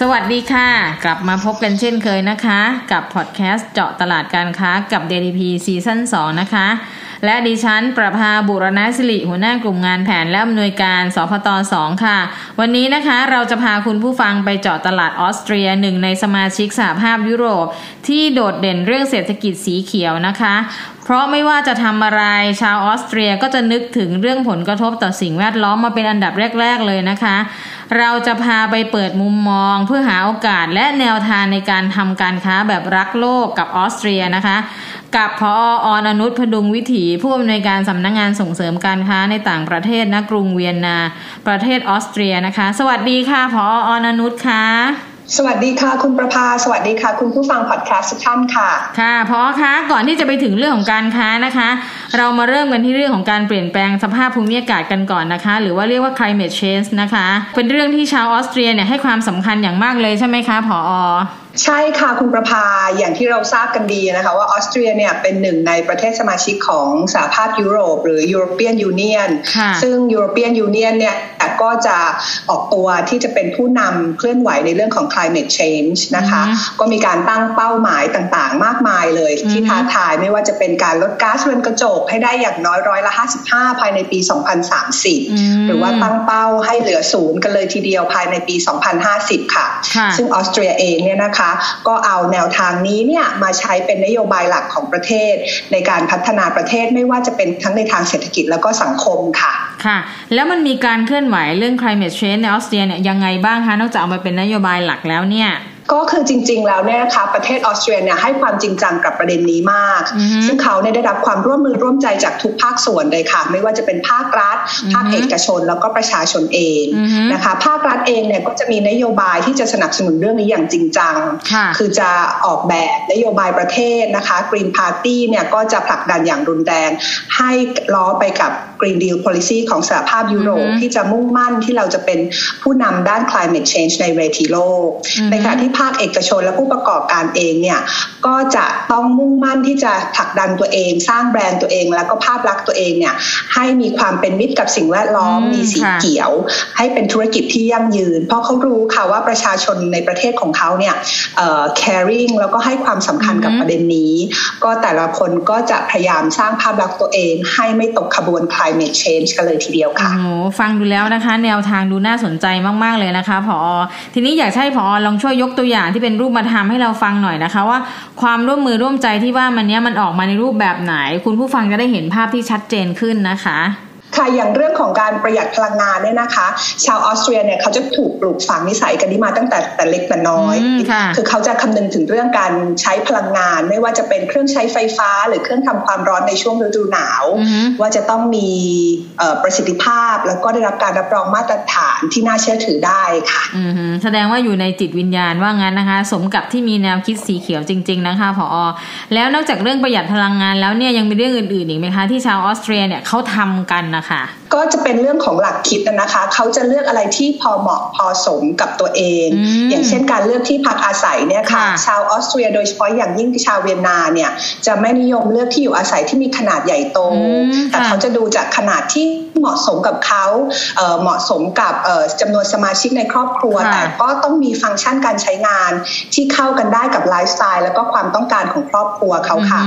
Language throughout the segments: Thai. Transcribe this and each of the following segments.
สวัสดีค่ะ กลับมาพบกันเช่นเคยนะคะ กับพอดแคสต์เจาะตลาดการค้ากับ DITP ซีซั่น2นะคะ และดิฉัน ประภาบุรณสิริหัวหน้ากลุ่มงานแผนและอำนวยการสพต2ค่ะ วันนี้นะคะเราจะพาคุณผู้ฟังไปเจาะตลาดออสเตรียหนึ่งในสมาชิกสหภาพยุโรป ที่โดดเด่นเรื่องเศรษฐกิจสีเขียวนะคะเพราะไม่ว่าจะทำอะไรชาวออสเตรียก็จะนึกถึงเรื่องผลกระทบต่อสิ่งแวดล้อมมาเป็นอันดับแรก ๆ เลยนะคะเราจะพาไปเปิดมุมมองเพื่อหาโอกาสและแนวทางในการทำการค้าแบบรักโลกกับออสเตรียนะคะ กับพอออนอนุชพดุงวิถี ผู้อำนวยการสำนักงงานส่งเสริมการค้าในต่างประเทศณกรุงเวียนนา ประเทศออสเตรียนะคะ สวัสดีค่ะพอออนอนุชค่ะ สวัสดีค่ะ คุณประภา สวัสดีค่ะ คุณผู้ฟังพอดแคสต์ทุกท่านค่ะ ค่ะพอคะก่อนที่จะไปถึงเรื่องของการค้านะคะ เรามาเริ่มกันที่เรื่องของการเปลี่ยนแปลงสภาพภูมิอากาศกันก่อนนะคะ หรือว่าเรียกว่า climate change นะคะ เป็นเรื่องที่ชาวออสเตรียเนี่ยให้ความสำคัญอย่างมากเลยใช่ไหมคะพออ ใช่ค่ะคุณประภาอย่างที่เราทราบกันดีนะคะว่าออสเตรียเนี่ยเป็นหนึ่งในประเทศสมาชิกของสหภาพยุโรป หรือ European Union ซึ่ง European Union เนี่ยก็จะออกตัวที่จะเป็นผู้นำเคลื่อนไหวในเรื่องของ climate change นะคะ ก็มีการตั้งเป้าหมายต่างๆ มากมายเลยที่ท้าทายไม่ว่าจะเป็นการลดก๊าซเรือนกระจกให้ได้อย่างน้อยร้อยละ 55 ภายในปี 2030 หรือว่าตั้งเป้าให้เหลือศูนย์กันเลยทีเดียวภายในปี 2050 ค่ะ ซึ่งออสเตรียเองเนี่ยนะคะก็เอาแนวทางนี้เนี่ยมาใช้เป็นนโยบายหลักของประเทศ ในการพัฒนาประเทศไม่ว่าจะเป็นทั้งในทางเศรษฐกิจแล้วก็สังคมค่ะค่ะ แล้วมันมีการเคลื่อนไหวเรื่อง climate change ในออสเตรียเนี่ยยังไงบ้างคะนอกจากเอามาเป็นนโยบายหลักแล้วเนี่ย ก็คือจริง ๆ แล้วเนี่ยนะคะประเทศออสเตรียเนี่ยให้ความจริงจังกับประเด็นนี้มาก ซึ่งเขาเนี่ยได้รับความร่วมมือร่วมใจจากทุกภาคส่วนเลยค่ะ ไม่ว่าจะเป็นภาครัฐ ภาคเอกชนแล้วก็ประชาชนเองนะคะภาครัฐเองเนี่ยก็จะมีนโยบายที่จะสนับสนุนเรื่องนี้อย่างจริงจัง คือจะออกแบบนโยบายประเทศนะคะ Green Party เนี่ยก็จะผลักดันอย่างรุนแรงให้ล้อไปกับ Green Deal Policy ของสหภาพยุโรปที่จะมุ่งมั่นที่เราจะเป็นผู้นำด้าน climate change ในเวทีโลก ในขณะที่ภาคเอกชนและผู้ประกอบการเองเนี่ยก็จะต้องมุ่งมั่นที่จะผลักดันตัวเอง สร้างแบรนด์ตัวเอง แล้วก็ภาพลักษณ์ตัวเองเนี่ยให้มีความเป็นมิตรกับสิ่งแวดล้อมมีสีเขียว ให้เป็นธุรกิจที่ยั่งยืน เพราะเขารู้ค่ะว่าประชาชนในประเทศของเขาเนี่ยเอ่อ caring แล้วก็ให้ความสำคัญกับประเด็นนี้ ก็แต่ละคนก็จะพยายามสร้างภาพลักษณ์ตัวเอง ให้ไม่ตกขบวน climate change กันเลยทีเดียวค่ะโอ้ฟังดูแล้วนะคะ แนวทางดูน่าสนใจมาก ๆ เลยนะคะพอทีนี้อยากให้พอลองช่วยยกตัวอย่างที่เป็นรูปมาทำให้เราฟังหน่อยนะคะ ว่าความร่วมมือร่วมใจที่ว่ามันเนี้ยมันออกมาในรูปแบบไหน คุณผู้ฟังจะได้เห็นภาพที่ชัดเจนขึ้นนะคะ ค่ะอย่างเรื่องของการประหยัดพลังงานเนี่ยนะคะ ชาวออสเตรียเนี่ยเขาจะถูกปลูกฝังนิสัยกันนี้มาตั้งแต่แต่เล็กแต่น้อย คือเขาจะคำนึงถึงเรื่องการใช้พลังงาน ไม่ว่าจะเป็นเครื่องใช้ไฟฟ้า หรือเครื่องทำความร้อนในช่วงฤดูหนาว ว่าจะต้องมีประสิทธิภาพ แล้วก็ได้รับการรับรองมาตรฐาน ที่น่าเชื่อถือได้ค่ะแสดงว่าอยู่ในจิตวิญญาณว่างั้นนะคะ สมกับที่มีแนวคิดสีเขียวจริง ๆ นะคะผอแล้วนอกจากเรื่องประหยัดพลังงานแล้วเนี่ยยังมีเรื่องอื่นๆอีกไหมคะที่ชาวออสเตรียเนี่ยเขาทำกันนะคะ ก็จะเป็นเรื่องของหลักคิดนะคะ เขาจะเลือกอะไรที่พอเหมาะพอสมกับตัวเอง อย่างเช่นการเลือกที่พักอาศัยเนี่ยค่ะ ชาวออสเตรียโดยเฉพาะอย่างยิ่งชาวเวียนนาเนี่ยจะไม่นิยมเลือกที่อยู่อาศัยที่มีขนาดใหญ่โต แต่เขาจะดูจากขนาดที่เหมาะสมกับเขาเหมาะสมกับจำนวนสมาชิกในครอบครัว แต่ก็ต้องมีฟังก์ชันการใช้งานที่เข้ากันได้กับไลฟ์สไตล์แล้วก็ความต้องการของครอบครัวเขาค่ะ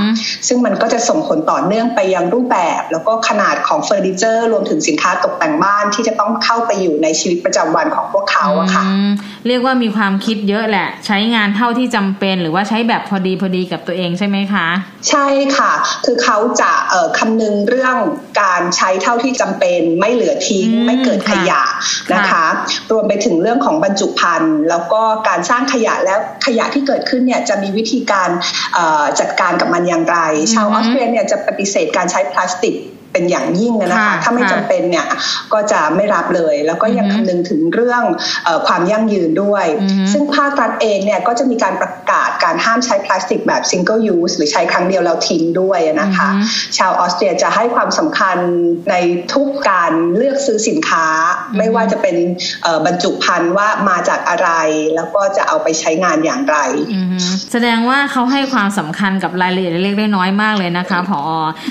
ซึ่งมันก็จะส่งผลต่อเนื่องไปยังรูปแบบ แล้วก็ขนาดของเฟอร์นิเจอร์รวมถึงสินค้าตกแต่งบ้านที่จะต้องเข้าไปอยู่ในชีวิตประจำวันของพวกเขาอะค่ะเรียกว่ามีความคิดเยอะแหละ ใช้งานเท่าที่จำเป็น หรือว่าใช้แบบพอดีพอดีกับตัวเองใช่ไหมคะ ใช่ค่ะ คือเขาจะคำนึงเรื่องการใช้เท่าที่จำเป็น ไม่เหลือทิ้ง ไม่เกิดขยะนะคะ รวมไปถึงเรื่องของบรรจุภัณฑ์แล้วก็การสร้างขยะแล้วขยะที่เกิดขึ้นเนี่ยจะมีวิธีการจัดการกับมันอย่างไร ชาวออสเตรียเนี่ยจะปฏิเสธการใช้พลาสติก เเป็นอย่างยิ่งนะคะถ้าไม่จำเป็นเนี่ยก็จะไม่รับเลย แล้วก็ยังคำนึงถึงเรื่องความยั่งยืนด้วย ซึ่งภาครัฐเองเนี่ยก็จะมีการประกาศการห้ามใช้พลาสติกแบบ single use หรือใช้ครั้งเดียวแล้วทิ้งด้วยนะคะ ชาวออสเตรียจะให้ความสำคัญในทุกการเลือกซื้อสินค้า ไม่ว่าจะเป็นบรรจุภัณฑ์ว่ามาจากอะไร แล้วก็จะเอาไปใช้งานอย่างไร แสดงว่าเขาให้ความสำคัญกับรายละเอียดเล็กๆน้อยมากเลยนะคะผอ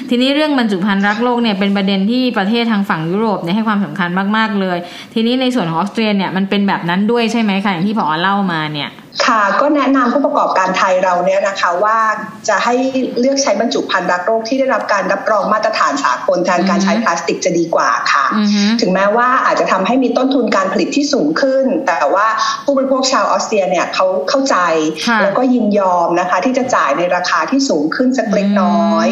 ทีนี้เรื่องบรรจุภัณฑ์รักโลกเนี่ยเป็นประเด็นที่ประเทศทางฝั่งยุโรปเนี่ยให้ความสำคัญมาก ๆ เลย ทีนี้ในส่วนของออสเตรียเนี่ยมันเป็นแบบนั้นด้วยใช่ไหมคะอย่างที่ผอเล่ามาเนี่ย ค่ะก็แนะนำผู้ประกอบการไทยเราเนี่ยนะคะว่าจะให้เลือกใช้บรรจุภัณฑ์รักโรคที่ได้รับการรับรองมาตรฐานสากลแทนการใช้พลาสติกจะดีกว่าค่ะ ถึงแม้ว่าอาจจะทำให้มีต้นทุนการผลิตที่สูงขึ้น แต่ว่าผู้บริโภคชาวออสเตรียเนี่ยเขาเข้าใจ แล้วก็ยินยอมนะคะที่จะจ่ายในราคาที่สูงขึ้นสักเล็กน้อย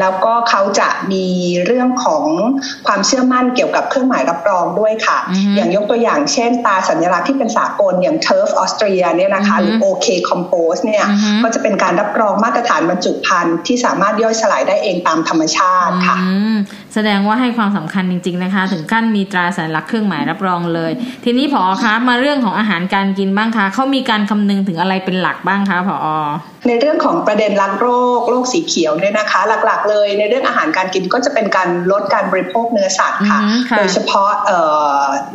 แล้วก็เขาจะมีเรื่องของความเชื่อมั่นเกี่ยวกับเครื่องหมายรับรองด้วยค่ะ อย่างยกตัวอย่างเช่นตาสัญลักษณ์ที่เป็นสากลอย่าง Turf ออสเตรียเนี่ยนะคะหรือ OK Compose เนี่ยก็จะเป็นการรับรองมาตรฐานบรรจุภัณฑ์ที่สามารถย่อยสลายได้เองตามธรรมชาติค่ะแสดงว่าให้ความสำคัญจริง ๆนะคะ ถึงขั้นมีตราสัญลักษณ์เครื่องหมายรับรองเลย ทีนี้พอคะมาเรื่องของอาหารการกินบ้างคะเขามีการคำนึงถึงอะไรเป็นหลักบ้างคะพอ ในเรื่องของประเด็นรักโรคโรคสีเขียวเนี่ยนะคะ หลักๆ เลยในเรื่องอาหารการกินก็จะเป็นการลดการบริโภคเนื้อสัตว์ค่ะ โดยเฉพาะ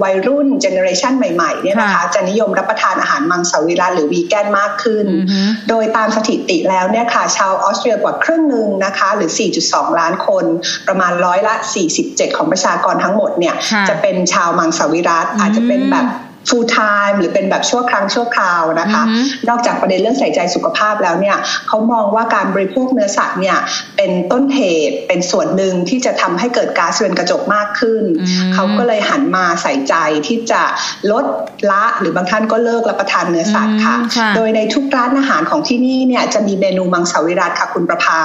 วัยรุ่นเจเนอเรชันใหม่ๆเนี่ยนะคะ จะนิยมรับประทานอาหารมังสวิรัตหรือวีแกนมากขึ้น โดยตามสถิติแล้วเนี่ยค่ะ ชาวออสเตรียกว่าครึ่งหนึ่งนะคะ หรือ 4.2 ล้านคน ประมาณร้อยละ 47 ของประชากรทั้งหมดเนี่ยจะเป็นชาวมังสวิรัตอาจจะเป็นแบบ full time หรือเป็นแบบชั่วครั้งชั่วคราวนะคะ นอกจากประเด็นเรื่องใส่ใจสุขภาพแล้วเนี่ยเขามองว่าการบริโภคเนื้อสัตว์เนี่ยเป็นต้นเหตุเป็นส่วนหนึ่งที่จะทำให้เกิดก๊าซเรือนกระจกมากขึ้น เขาก็เลยหันมาใส่ใจที่จะลดละหรือบางท่านก็เลิกรับประทานเนื้อสัตว์ค่ะ โดยในทุกร้านอาหารของที่นี่เนี่ยจะมีเมนูมังสวิรัตค่ะคุณประภา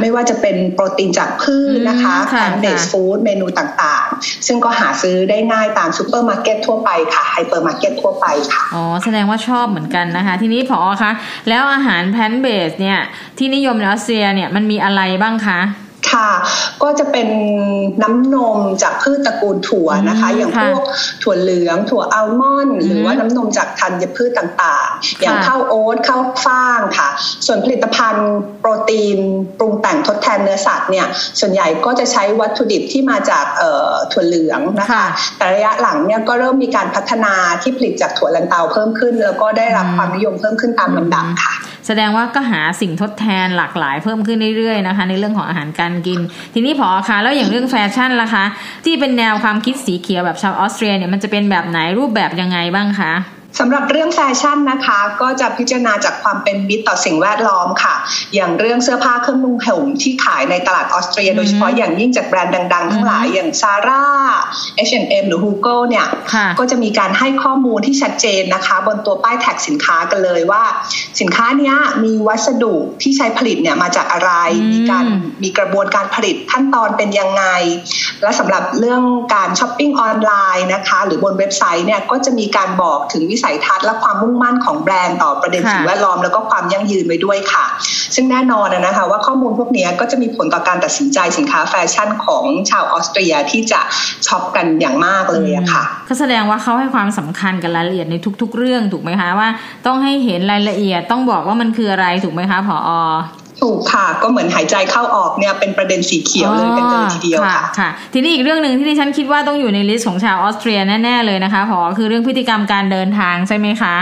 ไม่ว่าจะเป็นโปรตีนจากพืชนะคะแพนเดสฟู้ดเมนูต่างๆ ซึ่งก็หาซื้อได้ง่ายตามซูเปอร์มาร์เก็ตทั่วไปค่ะเปอร์มาร์เก็ตทั่วไปค่ะอ๋อแสดงว่าชอบเหมือนกันนะคะ ทีนี้ผอคะแล้วอาหาร plant-based เนี่ยที่นิยมในออสเตรียเนี่ยมันมีอะไรบ้างคะ ค่ะ ก็จะเป็นน้ำนมจากพืชตระกูลถั่วนะคะ อย่างพวกถั่วเหลือง ถั่วอัลมอนด์หรือว่าน้ำนมจากธัญพืชต่างๆ อย่างข้าวโอ๊ตข้าวฟ่างค่ะ ส่วนผลิตภัณฑ์โปรตีนปรุงแต่งทดแทนเนื้อสัตว์เนี่ยส่วนใหญ่ก็จะใช้วัตถุดิบที่มาจากถั่วเหลืองนะคะ แต่ระยะหลังเนี่ยก็เริ่มมีการพัฒนาที่ผลิตจากถั่วลันเตาเพิ่มขึ้น แล้วก็ได้รับความนิยมเพิ่มขึ้นตามลำดับค่ะ แสดงว่าก็หาสิ่งทดแทนหลากหลายเพิ่มขึ้นเรื่อยๆนะคะ ในเรื่องของอาหารการกิน ทีนี้ผอคะแล้วอย่างเรื่องแฟชั่นล่ะคะ ที่เป็นแนวความคิดสีเขียวแบบชาวออสเตรียเนี่ยมันจะเป็นแบบไหนรูปแบบยังไงบ้างคะ สำหรับเรื่องแฟชั่นนะคะ ก็จะพิจารณาจากความเป็นมิตรต่อสิ่งแวดล้อมค่ะ อย่างเรื่องเสื้อผ้าเครื่องนุ่งห่มที่ขายในตลาดออสเตรีย โดยเฉพาะอย่างยิ่งจากแบรนด์ดังๆ ทั้งหลายอย่าง Zara H&M หรือ Hugo เนี่ย ก็จะมีการให้ข้อมูลที่ชัดเจนนะคะ บนตัวป้าย tag สินค้ากันเลยว่า สินค้านี้มีวัสดุที่ใช้ผลิตเนี่ยมาจากอะไร มีการมีกระบวนการผลิตขั้นตอนเป็นยังไง และสำหรับเรื่องการช้อปปิ้งออนไลน์นะคะ หรือบนเว็บไซต์เนี่ยก็จะมีการบอกถึงวิสัยทัศน์และความมุ่งมั่นของแบรนด์ต่อประเด็นสิ่งแวดล้อมแล้วก็ความยั่งยืนไว้ด้วยค่ะ ซึ่งแน่นอนนะคะว่าข้อมูลพวกนี้ก็จะมีผลต่อการตัดสินใจสินค้าแฟชั่นของชาวออสเตรียที่จะช็อปกันอย่างมากเลยอะค่ะก็แสดงว่าเขาให้ความสำคัญกับรายละเอียดในทุก ๆ เรื่องถูกไหมคะว่า ต้องให้เห็นรายละเอียดต้องบอกว่ามันคืออะไรถูกไหมคะผอ ถูกค่ะ ก็เหมือนหายใจเข้าออกเนี่ยเป็นประเด็นสีเขียวเลยกันเลยทีเดียวค่ะค่ะ ทีนี้อีกเรื่องหนึ่งที่ดิฉันคิดว่าต้องอยู่ใน list ของชาวออสเตรียแน่ๆเลยนะคะผอคือเรื่องพฤติกรรมการเดินทางใช่ไหมคะ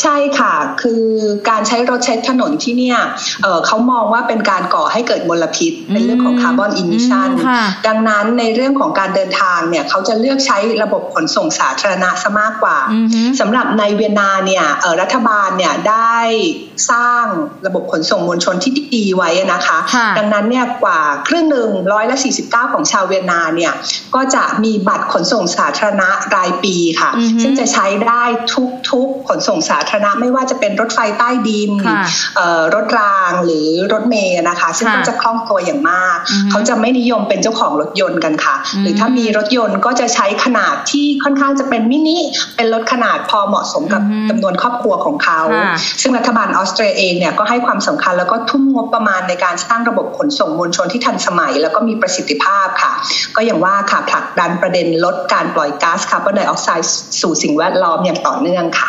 ใช่ค่ะ คือการใช้รถใช้ถนนที่เนี่ยเขามองว่าเป็นการก่อให้เกิดมลพิษ เป็นเรื่องของ carbon emission ดังนั้นในเรื่องของการเดินทางเนี่ยเขาจะเลือกใช้ระบบขนส่งสาธารณะซะมากกว่าสำหรับในเวียนนาเนี่ยรัฐบาลเนี่ยได้สร้างระบบขนส่งมวลชนที่ดีไว้นะคะ ดังนั้นเนี่ยกว่าครึ่งหนึ่งร้อยละ49 ของชาวเวียนนาเนี่ยก็จะมีบัตรขนส่งสาธารณะรายปีค่ะ ซึ่งจะใช้ได้ทุกๆขนส่งสาธารณะไม่ว่าจะเป็นรถไฟใต้ดินรถรางหรือรถเมย์นะคะ ซึ่งก็จะคล่องตัวอย่างมาก เขาจะไม่นิยมเป็นเจ้าของรถยนต์กันค่ะ หรือถ้ามีรถยนต์ก็จะใช้ขนาดที่ค่อนข้างจะเป็นมินิเป็นรถขนาดพอเหมาะสมกับจำนวนครอบครัวของเขา ซึ่งรัฐบาลออสเตรียเองเนี่ยก็ให้ความสำคัญแล้วก็ทุ่มงบประมาณในการสร้างระบบขนส่งมวลชนที่ทันสมัย แล้วก็มีประสิทธิภาพค่ะ ก็อย่างว่าค่ะผลักดันประเด็นลดการปล่อยก๊าซคาร์บอนไดออกไซด์สู่สิ่งแวดล้อมอย่างต่อเนื่องค่ะ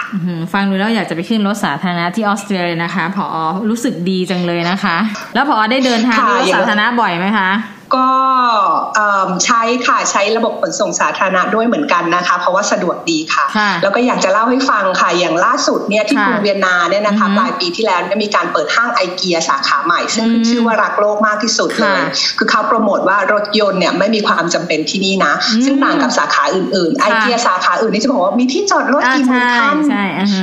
ฟังดูแล้วอยากจะไปขึ้นรถสาธารณะที่ออสเตรียเลยนะคะ พอรู้สึกดีจังเลยนะคะ แล้วพอได้เดินทางรถสาธารณะบ่อยไหมคะ ก็ใช้ค่ะใช้ระบบขนส่งสาธารณะด้วยเหมือนกันนะคะ เพราะว่าสะดวกดีค่ะ แล้วก็อยากจะเล่าให้ฟังค่ะ อย่างล่าสุดเนี่ยที่กรุงเวียนนาเนี่ยนะคะปลายปีที่แล้วมีการเปิดห้างไอเกียสาขาใหม่ ซึ่งคือชื่อว่ารักโลกมากที่สุดเลยคือเขาโปรโมทว่ารถยนต์เนี่ยไม่มีความจำเป็นที่นี่นะ ซึ่งต่างกับสาขาอื่นๆไอเกียสาขาอื่นนี่จะบอกว่ามีที่จอดรถกี่หมื่นคัน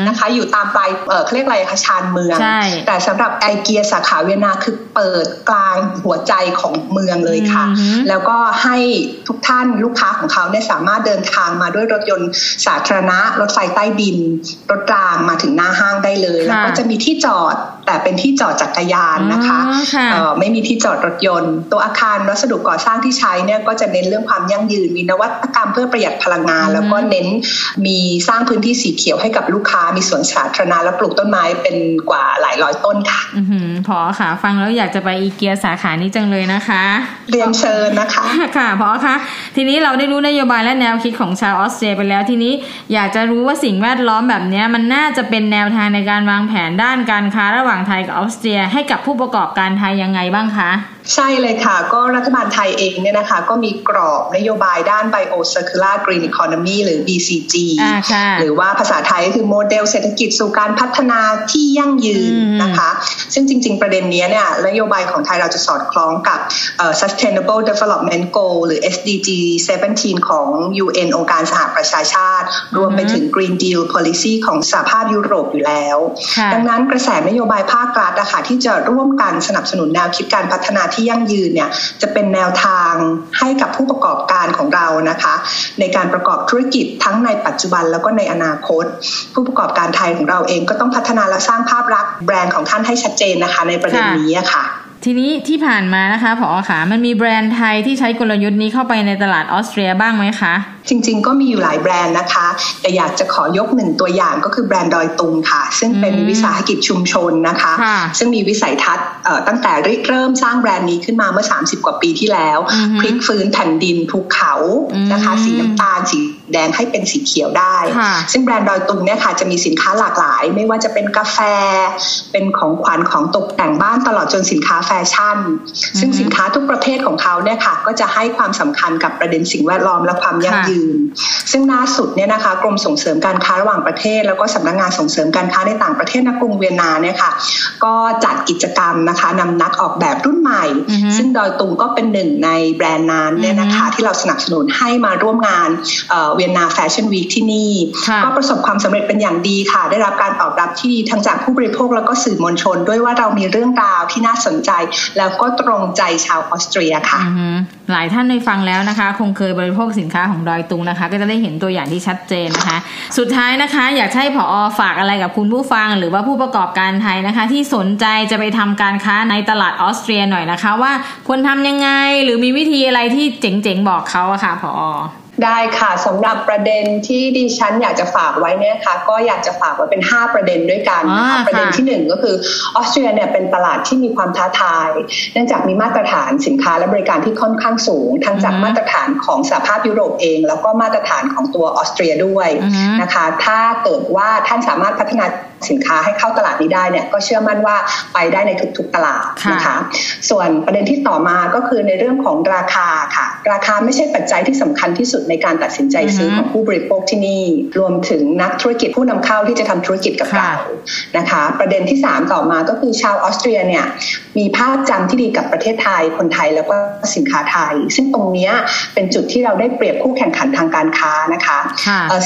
นะคะ อยู่ตามปลายเขาเรียกอะไรคะชานเมือง แต่สำหรับไอเกียสาขาเวียนนาคือเปิดกลางหัวใจของเมืองเลยค่ะ แล้วก็ให้ทุกท่านลูกค้าของเขาเนี่ยสามารถเดินทางมาด้วยรถยนต์สาธารณะ รถไฟใต้ดิน รถรางมาถึงหน้าห้างได้เลย แล้วก็จะมีที่จอดแต่เป็นที่จอดจักรยานนะคะไม่มีที่จอดรถยนต์ ตัวอาคารวัสดุก่อสร้างที่ใช้เนี่ยก็จะเน้นเรื่องความยั่งยืน มีนวัตกรรมเพื่อประหยัดพลังงาน แล้วก็เน้นมีสร้างพื้นที่สีเขียวให้กับลูกค้า มีสวนสาธารณะและปลูกต้นไม้เป็นกว่าหลายร้อยต้นค่ะพอค่ะ ฟังแล้วอยากจะไปอีเกียสาขานี้จังเลยนะคะเรียนเชิญนะคะ ค่ะพอคะทีนี้เราได้รู้นโยบายและแนวคิดของชาวออสเตรียไปแล้วทีนี้อยากจะรู้ว่าสิ่งแวดล้อมแบบนี้มันน่าจะเป็นแนวทางในการวางแผนด้านการค้าระหว่างไทยกับออสเตรีย ให้กับผู้ประกอบการไทยยังไงบ้างคะใช่เลยค่ะ ก็รัฐบาลไทยเองเนี่ยนะคะ ก็มีกรอบนโยบายด้าน Bio Circular Green Economy หรือ BCG หรือว่าภาษาไทยก็คือโมเดลเศรษฐกิจสู่การพัฒนาที่ยั่งยืนนะคะ ซึ่งจริง ๆ ประเด็นนี้เนี่ยนโยบายของไทยเราจะสอดคล้องกับ Sustainable Development Goal หรือ SDG 17 ของ UN องค์การสหประชาชาติ รวมไปถึง Green Deal Policy ของสหภาพยุโรปอยู่แล้ว ดังนั้นกระแสนโยบายภาครัฐนะคะที่จะร่วมกันสนับสนุนแนวคิดการพัฒนาที่ยั่งยืนเนี่ยจะเป็นแนวทางให้กับผู้ประกอบการของเรานะคะ ในการประกอบธุรกิจทั้งในปัจจุบันแล้วก็ในอนาคต ผู้ประกอบการไทยของเราเองก็ต้องพัฒนาและสร้างภาพลักษณ์แบรนด์ของท่านให้ชัดเจนนะคะ ในประเด็นนี้ค่ะทีนี้ที่ผ่านมานะคะผอขามันมีแบรนด์ไทยที่ใช้กลยุทธ์นี้เข้าไปในตลาดออสเตรียบ้างไหมคะจริงๆ ก็มีอยู่หลายแบรนด์นะคะ แต่อยากจะขอยกหนึ่งตัวอย่างก็คือแบรนด์ดอยตุงค่ะ ซึ่งเป็นวิสาหกิจชุมชนนะคะ ซึ่งมีวิสัยทัศน์ตั้งแต่เริ่มสร้างแบรนด์นี้ขึ้นมาเมื่อ 30 กว่าปีที่แล้วพลิกฟื้นแผ่นดินภูเขานะคะ สีน้ำตาลสีแดงให้เป็นสีเขียวได้ ซึ่งแบรนด์ดอยตุงเนี่ยค่ะจะมีสินค้าหลากหลาย ไม่ว่าจะเป็นกาแฟ เป็นของขวัญของตกแต่งบ้านตลอดจนสินค้าแฟชั่น ซึ่งสินค้าทุกประเภทของเขาเนี่ยค่ะก็จะให้ความสำคัญกับประเด็นสิ่งแวดล้อมและความยั่งยืนซึ่งล่าสุดเนี่ยนะคะกรมส่งเสริมการค้าระหว่างประเทศ แล้วก็สำนักงานส่งเสริมการค้าในต่างประเทศณ กรุงเวียนนาเนี่ยค่ะก็จัดกิจกรรมนะคะนำนักออกแบบรุ่นใหม่ ซึ่งดอยตุงก็เป็นหนึ่งในแบรนด์นั้นเนี่ยนะคะที่เราสนับสนุนให้มาร่วมงาน Vienna Fashion Week ที่นี่ ก็ประสบความสำเร็จเป็นอย่างดีค่ะ ได้รับการตอบรับที่ดีทั้งจากผู้บริโภคแล้วก็สื่อมวลชน ด้วยว่าเรามีเรื่องราวที่น่าสนใจ แล้วก็ตรงใจชาวออสเตรียค่ะหลายท่านได้ฟังแล้วนะคะ คงเคยบริโภคสินค้าของดอยตุงนะคะ ก็จะได้เห็นตัวอย่างที่ชัดเจนนะคะ สุดท้ายนะคะ อยากให้ผอฝากอะไรกับคุณผู้ฟัง หรือว่าผู้ประกอบการไทยนะคะ ที่สนใจจะไปทำการค้าในตลาดออสเตรียหน่อยนะคะ ว่าควรทำยังไงหรือมีวิธีอะไรที่เจ๋งๆบอกเขาอะค่ะผอ ได้ค่ะสำหรับประเด็นที่ดิฉันอยากจะฝากไว้เนี่ยค่ะ ก็อยากจะฝากไว้เป็น 5 ประเด็นด้วยกันนะคะประเด็นที่ 1 ก็คือออสเตรียเนี่ยเป็นตลาดที่มีความท้าทาย เนื่องจากมีมาตรฐานสินค้าและบริการที่ค่อนข้างสูง ทั้งจากมาตรฐานของสหภาพยุโรปเอง แล้วก็มาตรฐานของตัวออสเตรียด้วยนะคะ ถ้าเกิดว่าท่านสามารถพัฒนา สินค้าให้เข้าตลาดนี้ได้เนี่ยก็เชื่อมั่นว่าไปได้ในทุกๆตลาดนะคะส่วนประเด็นที่ต่อมาก็คือในเรื่องของราคาค่ะ ราคาไม่ใช่ปัจจัยที่สำคัญที่สุดในการตัดสินใจซื้อของผู้บริโภคที่นี่ รวมถึงนักธุรกิจผู้นำเข้าที่จะทำธุรกิจกับเรานะคะ ประเด็นที่ 3 ต่อมาก็คือชาวออสเตรียเนี่ยมีภาพจำที่ดีกับประเทศไทยคนไทยแล้วก็สินค้าไทย ซึ่งตรงนี้เป็นจุดที่เราได้เปรียบคู่แข่งขันทางการค้านะคะ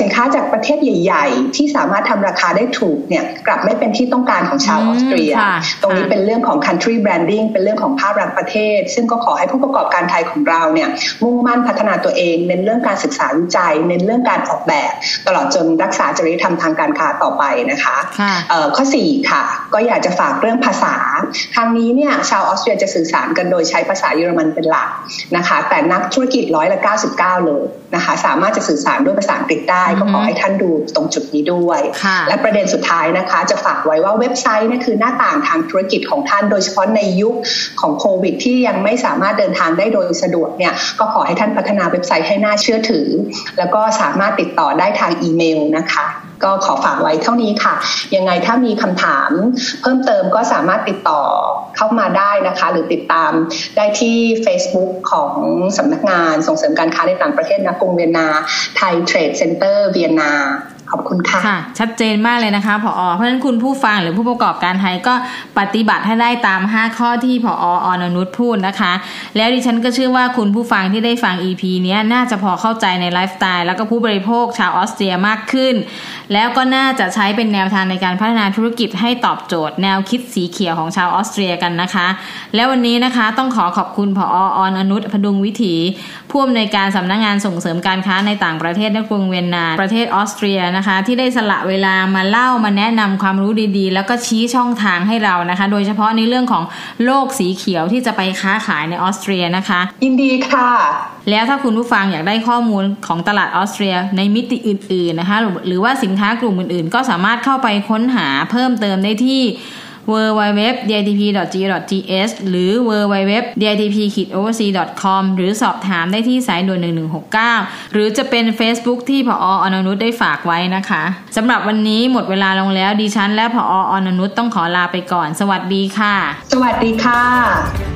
สินค้าจากประเทศใหญ่ ๆ ที่สามารถทำราคาได้ถูกเนี่ยกลับไม่เป็นที่ต้องการของชาวออสเตรีย ตรงนี้เป็นเรื่องของ country branding เป็นเรื่องของภาพลักษณ์ประเทศ ซึ่งก็ขอให้ผู้ประกอบการไทยของเราเนี่ยมุ่งมั่นพัฒนาตัวเองเน้นเรื่องการศึกษาวิจัย เน้นเรื่องการออกแบบ ตลอดจนรักษาจริยธรรมทางการค้าต่อไปนะคะข้อ 4 ค่ะ ก็อยากจะฝากเรื่องภาษา ทางนี้เนี่ยชาวออสเตรียจะสื่อสารกันโดยใช้ภาษาเยอรมันเป็นหลักนะคะแต่นักธุรกิจร้อยละ99 เลยนะคะสามารถจะสื่อสารด้วยภาษาอังกฤษได้ก็ขอให้ท่านดูตรงจุดนี้ด้วย และประเด็นสุดท้ายนะคะ จะฝากไว้ว่าเว็บไซต์นี่คือหน้าต่างทางธุรกิจของท่าน โดยเฉพาะในยุคของโควิด ที่ยังไม่สามารถเดินทางได้โดยสะดวกเนี่ยก็ขอให้ท่านพัฒนาเว็บไซต์ให้น่าเชื่อถือ แล้วก็สามารถติดต่อได้ทางอีเมลนะคะก็ขอฝากไว้เท่านี้ค่ะ ยังไงถ้ามีคำถามเพิ่มเติมก็สามารถติดต่อเข้ามาได้นะคะ หรือติดตามได้ที่ Facebook ของสำนักงานส่งเสริมการค้าในต่างประเทศนะกรุงเวียนนาไทยเทรดเซ็นเตอร์เวียนนา ขอบคุณค่ะค่ะ ชัดเจนมากเลยนะคะผอเพราะฉะนั้นคุณผู้ฟังหรือผู้ประกอบการไทยก็ปฏิบัติให้ได้ตาม 5 ข้อที่ผอออนนุชพูดนะคะ แล้วดิฉันก็เชื่อว่าคุณผู้ฟังที่ได้ฟัง EP นี้น่าจะพอเข้าใจในไลฟ์สไตล์แล้วก็ผู้บริโภคชาวออสเตรียมากขึ้น แล้วก็น่าจะใช้เป็นแนวทางในการพัฒนาธุรกิจให้ตอบโจทย์ แนวคิดสีเขียวของชาวออสเตรียกันนะคะ แล้ววันนี้นะคะต้องขอขอบคุณผอออนนุชพดุงวิถีผู้อำนวยการสำนักงานส่งเสริมการค้าในต่างประเทศในกรุงเวียนนาประเทศออสเตรียนะคะ ที่ได้สละเวลามาเล่ามาแนะนำความรู้ดีๆ แล้วก็ชี้ช่องทางให้เรานะคะ โดยเฉพาะในเรื่องของโลกสีเขียวที่จะไปค้าขายในออสเตรียนะคะ ยินดีค่ะแล้วถ้าคุณผู้ฟังอยากได้ข้อมูลของตลาดออสเตรียในมิติอื่น ๆนะคะ หรือว่าสินค้ากลุ่มอื่นๆ ก็สามารถเข้าไปค้นหาเพิ่มเติมได้ที่ www.ditp.go.th หรือ www.ditp-oversea.com หรือสอบถามได้ที่สายด่วน 1169 หรือจะเป็น Facebook ที่พออนุนุชได้ฝากไว้นะคะสำหรับวันนี้หมดเวลาลงแล้วดิฉันและพออนุนุชต้องขอลาไปก่อน สวัสดีค่ะ สวัสดีค่ะ